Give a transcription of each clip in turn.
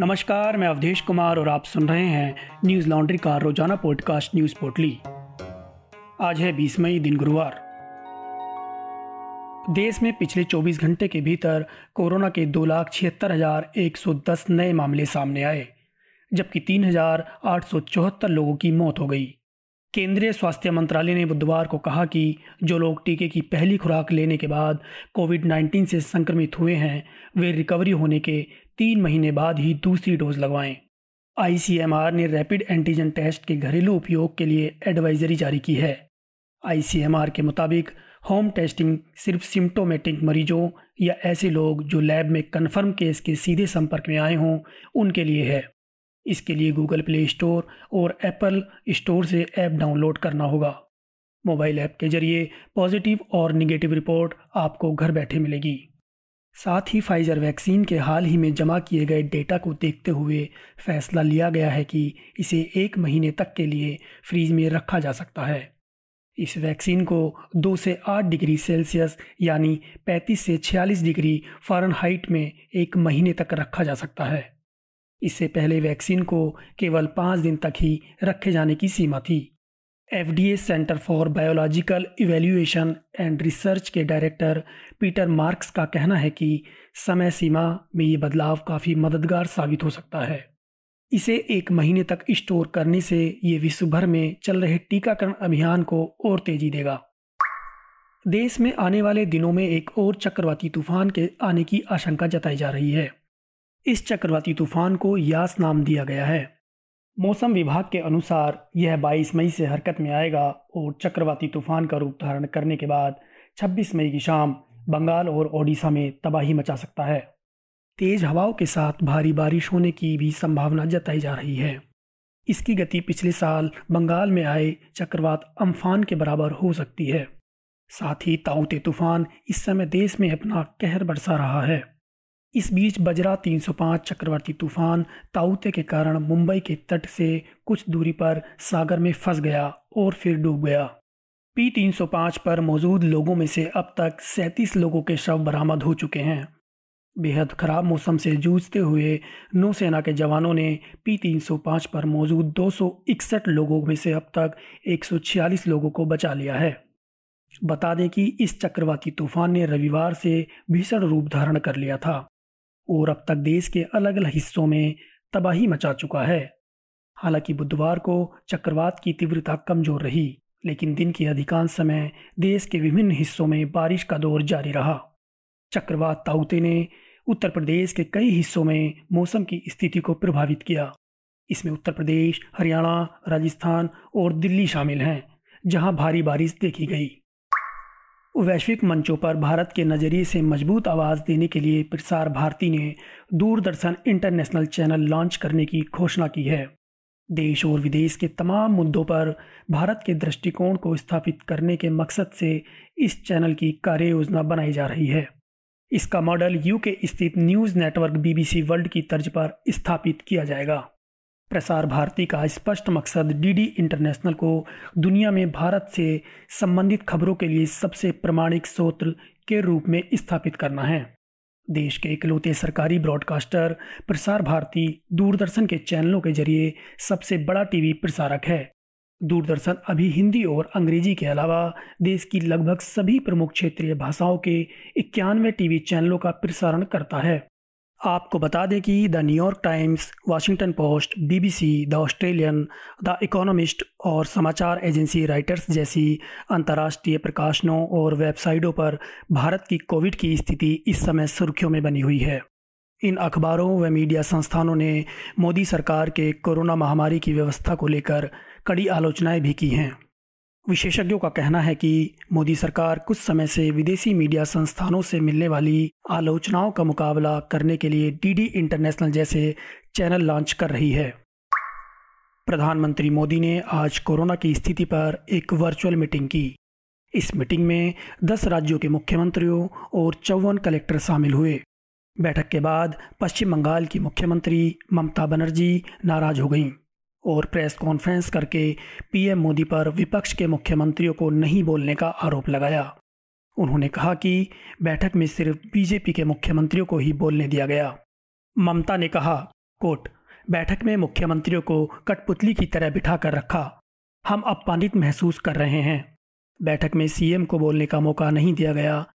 नमस्कार, मैं अवधेश कुमार और आप सुन रहे हैं न्यूज़ लॉन्ड्री का रोज़ाना पॉडकास्ट न्यूज़ पोर्टली। आज है 20 मई दिन गुरुवार। देश में पिछले 24 घंटे के भीतर कोरोना के दो लाख छिहत्तर हज़ार एक सौ दस नए मामले सामने आए, जबकि तीन हज़ार आठ सौ चौहत्तर लोगों की मौत हो गई। केंद्रीय स्वास्थ्य मंत्रालय ने बुधवार को कहा कि जो लोग टीके की पहली खुराक लेने के बाद कोविड 19 से संक्रमित हुए हैं, वे रिकवरी होने के तीन महीने बाद ही दूसरी डोज लगवाएँ। आईसीएमआर ने रैपिड एंटीजन टेस्ट के घरेलू उपयोग के लिए एडवाइजरी जारी की है। आईसीएमआर के मुताबिक, होम टेस्टिंग सिर्फ़ सिम्टोमेटिक मरीजों या ऐसे लोग जो लैब में कन्फर्म केस के सीधे संपर्क में आए हों, उनके लिए है। इसके लिए गूगल प्ले स्टोर और एप्पल स्टोर से ऐप डाउनलोड करना होगा। मोबाइल ऐप के ज़रिए पॉजिटिव और निगेटिव रिपोर्ट आपको घर बैठे मिलेगी। साथ ही फाइजर वैक्सीन के हाल ही में जमा किए गए डेटा को देखते हुए फैसला लिया गया है कि इसे एक महीने तक के लिए फ्रीज में रखा जा सकता है। इस वैक्सीन को दो से आठ डिग्री सेल्सियस यानी 35 से 46 डिग्री फ़ारेनहाइट में एक महीने तक रखा जा सकता है। इससे पहले वैक्सीन को केवल पाँच दिन तक ही रखे जाने की सीमा थी। FDA centre for biological evaluation and research के डायरेक्टर पीटर मार्क्स का कहना है कि समय सीमा में ये बदलाव काफ़ी मददगार साबित हो सकता है। इसे एक महीने तक स्टोर करने से ये विश्व भर में चल रहे टीकाकरण अभियान को और तेज़ी देगा। देश में आने वाले दिनों में एक और चक्रवाती तूफ़ान के आने की आशंका जताई जा रही है। इस चक्रवाती तूफ़ान को यास नाम दिया गया है। मौसम विभाग के अनुसार यह 22 मई से हरकत में आएगा और चक्रवाती तूफ़ान का रूप धारण करने के बाद 26 मई की शाम बंगाल और ओडिशा में तबाही मचा सकता है। तेज हवाओं के साथ भारी बारिश होने की भी संभावना जताई जा रही है। इसकी गति पिछले साल बंगाल में आए चक्रवात अम्फान के बराबर हो सकती है। साथ ही ताउते तूफ़ान इस समय देश में अपना कहर बरसा रहा है। इस बीच बजरा 305 चक्रवर्ती तूफ़ान ताउते के कारण मुंबई के तट से कुछ दूरी पर सागर में फंस गया और फिर डूब गया। पी 305 पर मौजूद लोगों में से अब तक सैंतीस लोगों के शव बरामद हो चुके हैं। बेहद खराब मौसम से जूझते हुए नौसेना के जवानों ने पी 305 पर मौजूद दो सौ इकसठ लोगों में से अब तक 146 लोगों को बचा लिया है। बता दें कि इस चक्रवाती तूफ़ान ने रविवार से भीषण रूप धारण कर लिया था। और अब तक देश के अलग अलग हिस्सों में तबाही मचा चुका है। हालाँकि बुधवार को चक्रवात की तीव्रता कमज़ोर रही, लेकिन दिन के अधिकांश समय देश के विभिन्न हिस्सों में बारिश का दौर जारी रहा। चक्रवात ताउते ने उत्तर प्रदेश के कई हिस्सों में मौसम की स्थिति को प्रभावित किया। इसमें उत्तर प्रदेश, हरियाणा, राजस्थान और दिल्ली शामिल हैं, जहाँ भारी बारिश देखी गई। वैश्विक मंचों पर भारत के नज़रिए से मज़बूत आवाज़ देने के लिए प्रसार भारती ने दूरदर्शन इंटरनेशनल चैनल लॉन्च करने की घोषणा की है। देश और विदेश के तमाम मुद्दों पर भारत के दृष्टिकोण को स्थापित करने के मकसद से इस चैनल की कार्य योजना बनाई जा रही है। इसका मॉडल यूके स्थित न्यूज़ नेटवर्क बीबीसी वर्ल्ड की तर्ज पर स्थापित किया जाएगा। प्रसार भारती का स्पष्ट मकसद डीडी इंटरनेशनल को दुनिया में भारत से संबंधित खबरों के लिए सबसे प्रमाणिक स्रोत के रूप में स्थापित करना है। देश के इकलौते सरकारी ब्रॉडकास्टर प्रसार भारती दूरदर्शन के चैनलों के ज़रिए सबसे बड़ा टीवी प्रसारक है। दूरदर्शन अभी हिंदी और अंग्रेज़ी के अलावा देश की लगभग सभी प्रमुख क्षेत्रीय भाषाओं के इक्यानवे टीवी चैनलों का प्रसारण करता है। आपको बता दें कि the New York Times, Washington Post, BBC, the Australian, the Economist और समाचार एजेंसी राइटर्स जैसी अंतर्राष्ट्रीय प्रकाशनों और वेबसाइटों पर भारत की कोविड की स्थिति इस समय सुर्खियों में बनी हुई है। इन अखबारों व मीडिया संस्थानों ने मोदी सरकार के कोरोना महामारी की व्यवस्था को लेकर कड़ी आलोचनाएँ भी की हैं। विशेषज्ञों का कहना है कि मोदी सरकार कुछ समय से विदेशी मीडिया संस्थानों से मिलने वाली आलोचनाओं का मुकाबला करने के लिए डीडी इंटरनेशनल जैसे चैनल लॉन्च कर रही है। प्रधानमंत्री मोदी ने आज कोरोना की स्थिति पर एक वर्चुअल मीटिंग की। इस मीटिंग में 10 राज्यों के मुख्यमंत्रियों और चौवन कलेक्टर शामिल हुए। बैठक के बाद पश्चिम बंगाल की मुख्यमंत्री ममता बनर्जी नाराज़ हो गईं। और प्रेस कॉन्फ्रेंस करके पीएम मोदी पर विपक्ष के मुख्यमंत्रियों को नहीं बोलने का आरोप लगाया। उन्होंने कहा कि बैठक में सिर्फ़ बीजेपी के मुख्यमंत्रियों को ही बोलने दिया गया। ममता ने कहा कोट बैठक में मुख्यमंत्रियों को कठपुतली की तरह बिठाकर रखा। हम अपमानित महसूस कर रहे हैं। बैठक में सीएम को बोलने का मौका नहीं दिया गया।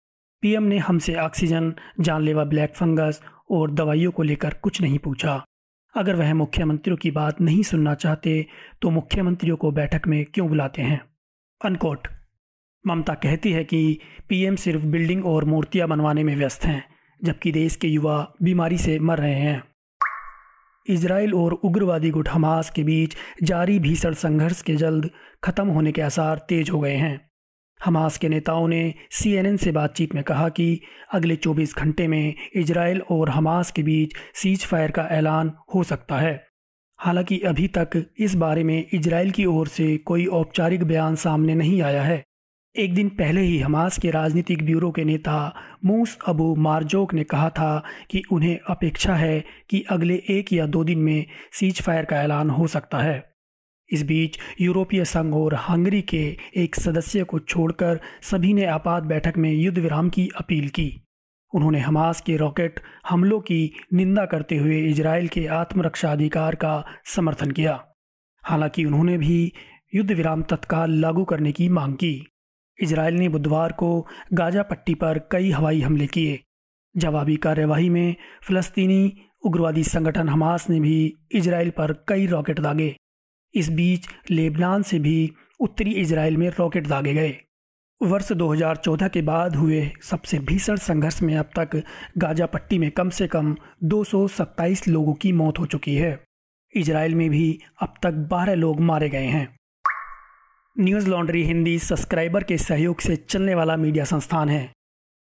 पीएम ने हमसे ऑक्सीजन, जानलेवा ब्लैक फंगस और दवाइयों को लेकर कुछ नहीं पूछा। अगर वह मुख्यमंत्रियों की बात नहीं सुनना चाहते तो मुख्यमंत्रियों को बैठक में क्यों बुलाते हैं? अनकोट ममता कहती है कि पीएम सिर्फ़ बिल्डिंग और मूर्तियाँ बनवाने में व्यस्त हैं, जबकि देश के युवा बीमारी से मर रहे हैं। इसराइल और उग्रवादी गुट हमास के बीच जारी भीषण संघर्ष के जल्द खत्म होने के आसार तेज हो गए हैं। हमास के नेताओं ने सीएनएन से बातचीत में कहा कि अगले 24 घंटे में इसराइल और हमास के बीच सीज फायर का ऐलान हो सकता है। हालाँकि अभी तक इस बारे में इसराइल की ओर से कोई औपचारिक बयान सामने नहीं आया है। एक दिन पहले ही हमास के राजनीतिक ब्यूरो के नेता मूस अबू मारजोक ने कहा था कि उन्हें अपेक्षा है कि अगले एक या दो दिन में सीज फायर का ऐलान हो सकता है। इस बीच यूरोपीय संघ और हंगरी के एक सदस्य को छोड़कर सभी ने आपात बैठक में युद्ध विराम की अपील की। उन्होंने हमास के रॉकेट हमलों की निंदा करते हुए इजराइल के आत्मरक्षा अधिकार का समर्थन किया। हालाँकि उन्होंने भी युद्ध विराम तत्काल लागू करने की मांग की। इसराइल ने बुधवार को गाजा पट्टी पर कई हवाई हमले किए। जवाबी कार्यवाही में फलस्तीनी उग्रवादी संगठन हमास ने भी इसराइल पर कई रॉकेट दागे। इस बीच लेबनान से भी उत्तरी इसराइल में रॉकेट दागे गए। वर्ष 2014 के बाद हुए सबसे भीषण संघर्ष में अब तक गाजा पट्टी में कम से कम 227 लोगों की मौत हो चुकी है। इसराइल में भी अब तक 12 लोग मारे गए हैं। न्यूज़ लॉन्ड्री हिंदी सब्सक्राइबर के सहयोग से चलने वाला मीडिया संस्थान है।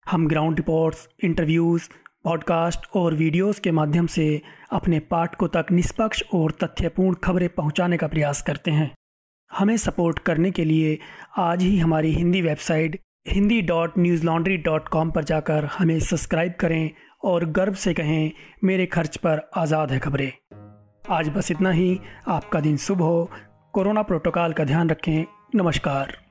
हम ग्राउंड रिपोर्ट्स, इंटरव्यूज़ पॉडकास्ट और वीडियोस के माध्यम से अपने पाठकों तक निष्पक्ष और तथ्यपूर्ण खबरें पहुँचाने का प्रयास करते हैं। हमें सपोर्ट करने के लिए आज ही हमारी Hindi website Hindi dot Newslaundry dot com पर जाकर हमें सब्सक्राइब करें और गर्व से कहें, मेरे खर्च पर आज़ाद है खबरें। आज बस इतना ही। आपका दिन शुभ हो। कोरोना प्रोटोकॉल का ध्यान रखें। नमस्कार।